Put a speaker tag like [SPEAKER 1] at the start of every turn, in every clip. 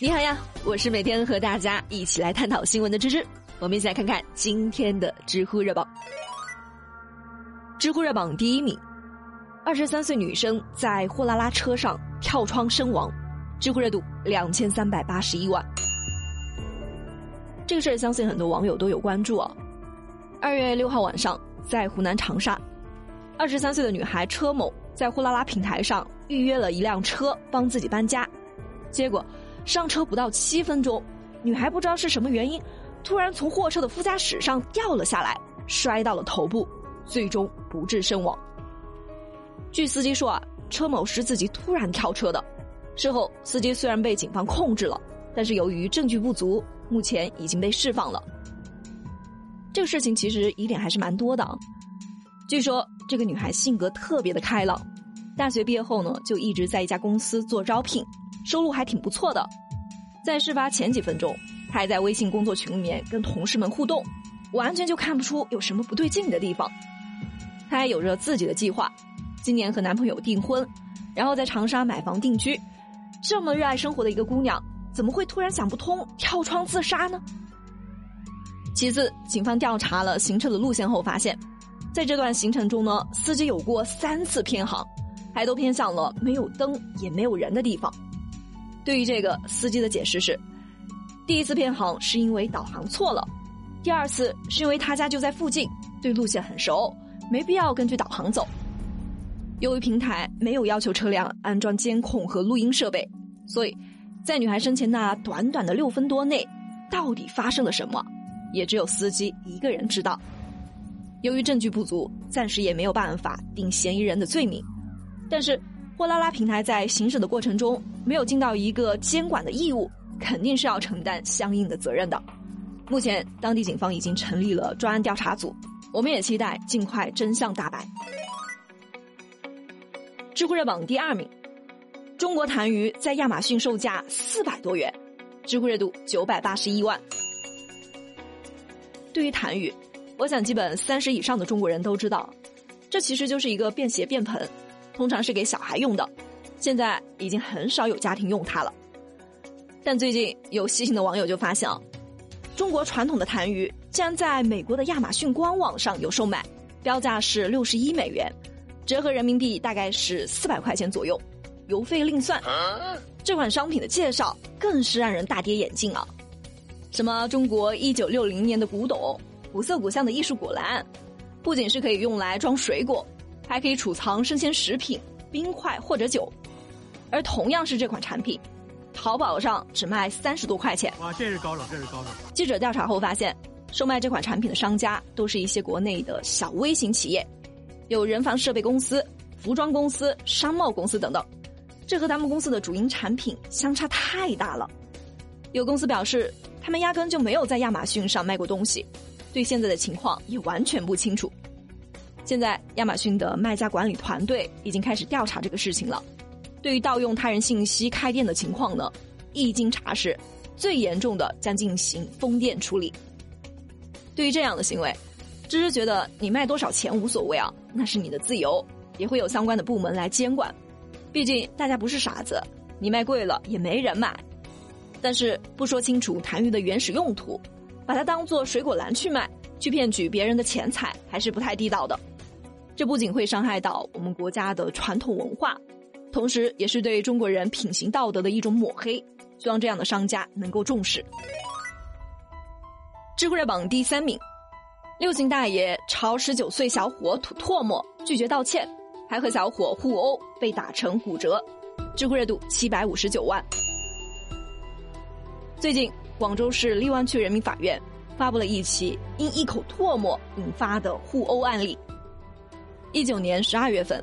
[SPEAKER 1] 你好呀，我是每天和大家一起来探讨新闻的芝芝。我们一起来看看今天的知乎热榜。知乎热榜第一名，二十三岁女生在货拉拉车上跳窗身亡，知乎热度两千三百八十一万。这个事儿相信很多网友都有关注啊。二月六号晚上，在湖南长沙，二十三岁的女孩车某在货拉拉平台上预约了一辆车帮自己搬家，结果。上车不到七分钟，女孩不知道是什么原因，突然从货车的副驾驶上掉了下来，摔到了头部，最终不治身亡。据司机说啊，车某是自己突然跳车的。事后，司机虽然被警方控制了，但是由于证据不足，目前已经被释放了。这个事情其实疑点还是蛮多的。据说这个女孩性格特别的开朗，大学毕业后呢，就一直在一家公司做招聘。收入还挺不错的，在事发前几分钟，他还在微信工作群里面跟同事们互动，完全就看不出有什么不对劲的地方。她还有着自己的计划，今年和男朋友订婚，然后在长沙买房定居。这么热爱生活的一个姑娘，怎么会突然想不通跳窗自杀呢？其次，警方调查了行车的路线后发现，在这段行程中呢，司机有过三次偏航，还都偏向了没有灯也没有人的地方。对于这个司机的解释是，第一次偏航是因为导航错了，第二次是因为他家就在附近，对路线很熟，没必要根据导航走。由于平台没有要求车辆安装监控和录音设备，所以，在女孩生前那短短的六分多内，到底发生了什么，也只有司机一个人知道。由于证据不足，暂时也没有办法定嫌疑人的罪名，但是。货拉拉平台在行驶的过程中没有尽到一个监管的义务，肯定是要承担相应的责任的。目前，当地警方已经成立了专案调查组，我们也期待尽快真相大白。知乎热榜第二名，中国痰盂在亚马逊售价四百多元，知乎热度九百八十一万。对于痰盂，我想基本三十以上的中国人都知道，这其实就是一个便携便盆。通常是给小孩用的，现在已经很少有家庭用它了。但最近有细心的网友就发现，中国传统的痰盂竟然在美国的亚马逊官网上有售卖，标价是六十一美元，折合人民币大概是四百块钱左右，邮费另算。这款商品的介绍更是让人大跌眼镜啊！什么中国一九六零年的古董，古色古香的艺术果篮，不仅是可以用来装水果。还可以储藏生鲜食品、冰块或者酒，而同样是这款产品，淘宝上只卖三十多块钱。
[SPEAKER 2] 哇，这是高手，这是高手！
[SPEAKER 1] 记者调查后发现，售卖这款产品的商家都是一些国内的小微型企业，有人防设备公司、服装公司、商贸公司等等，这和他们公司的主营产品相差太大了。有公司表示，他们压根就没有在亚马逊上卖过东西，对现在的情况也完全不清楚。现在，亚马逊的卖家管理团队已经开始调查这个事情了。对于盗用他人信息开店的情况呢，一经查实，最严重的将进行封店处理。对于这样的行为，芝芝觉得你卖多少钱无所谓啊，那是你的自由，也会有相关的部门来监管。毕竟大家不是傻子，你卖贵了也没人买。但是不说清楚痰盂的原始用途，把它当做水果篮去卖，去骗取别人的钱财，还是不太地道的。这不仅会伤害到我们国家的传统文化，同时也是对中国人品行道德的一种抹黑。希望这样的商家能够重视。知乎热榜第三名，六旬大爷朝十九岁小伙吐唾沫，拒绝道歉，还和小伙互殴，被打成骨折。知乎热度七百五十九万。最近，广州市荔湾区人民法院发布了一起因一口唾沫引发的互殴案例。一九年十二月份，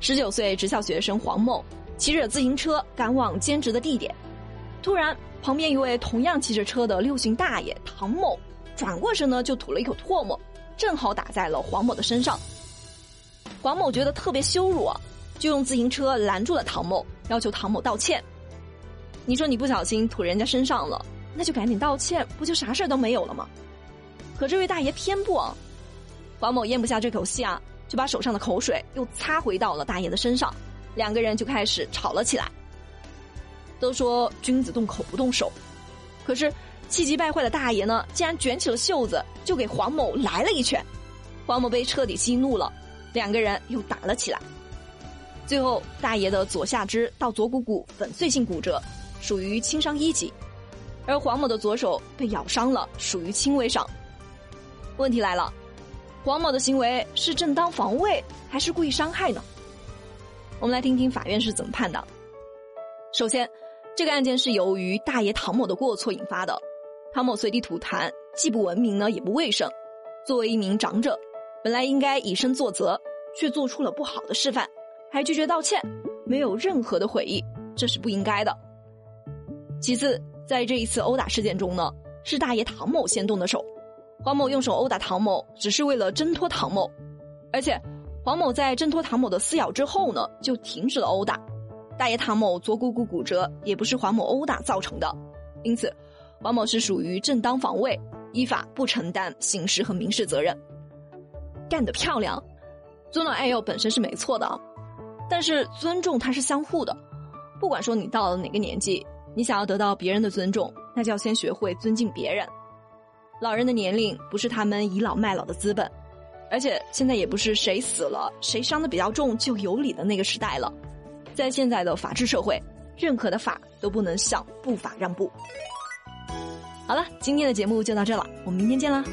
[SPEAKER 1] 十九岁职校学生黄某骑着自行车赶往兼职的地点，突然旁边一位同样骑着车的六旬大爷唐某转过身呢，就吐了一口唾沫，正好打在了黄某的身上。黄某觉得特别羞辱，就用自行车拦住了唐某，要求唐某道歉。你说你不小心吐人家身上了，那就赶紧道歉，不就啥事儿都没有了吗？可这位大爷偏不，啊黄某咽不下这口气啊。就把手上的口水又擦回到了大爷的身上，两个人就开始吵了起来。都说君子动口不动手，可是气急败坏的大爷呢，竟然卷起了袖子就给黄某来了一拳，黄某被彻底激怒了，两个人又打了起来。最后，大爷的左下肢到左股骨粉碎性骨折，属于轻伤一级，而黄某的左手被咬伤了，属于轻微伤。问题来了，黄某的行为是正当防卫还是故意伤害呢？我们来听听法院是怎么判的。首先，这个案件是由于大爷唐某的过错引发的，唐某随地吐痰，既不文明呢，也不卫生。作为一名长者，本来应该以身作则，却做出了不好的示范。还拒绝道歉，没有任何的悔意，这是不应该的。其次，在这一次殴打事件中呢，是大爷唐某先动的手，黄某用手殴打唐某，只是为了挣脱唐某，而且黄某在挣脱唐某的撕咬之后呢，就停止了殴打。大爷唐某左股骨骨折也不是黄某殴打造成的，因此黄某是属于正当防卫，依法不承担刑事和民事责任。干得漂亮，尊老爱幼本身是没错的。但是尊重它是相互的，不管说你到了哪个年纪，你想要得到别人的尊重，那就要先学会尊敬别人。老人的年龄不是他们倚老卖老的资本，而且现在也不是谁死了谁伤的比较重就有理的那个时代了。在现在的法治社会，任何的法都不能向不法让步。好了，今天的节目就到这了，我们明天见啦。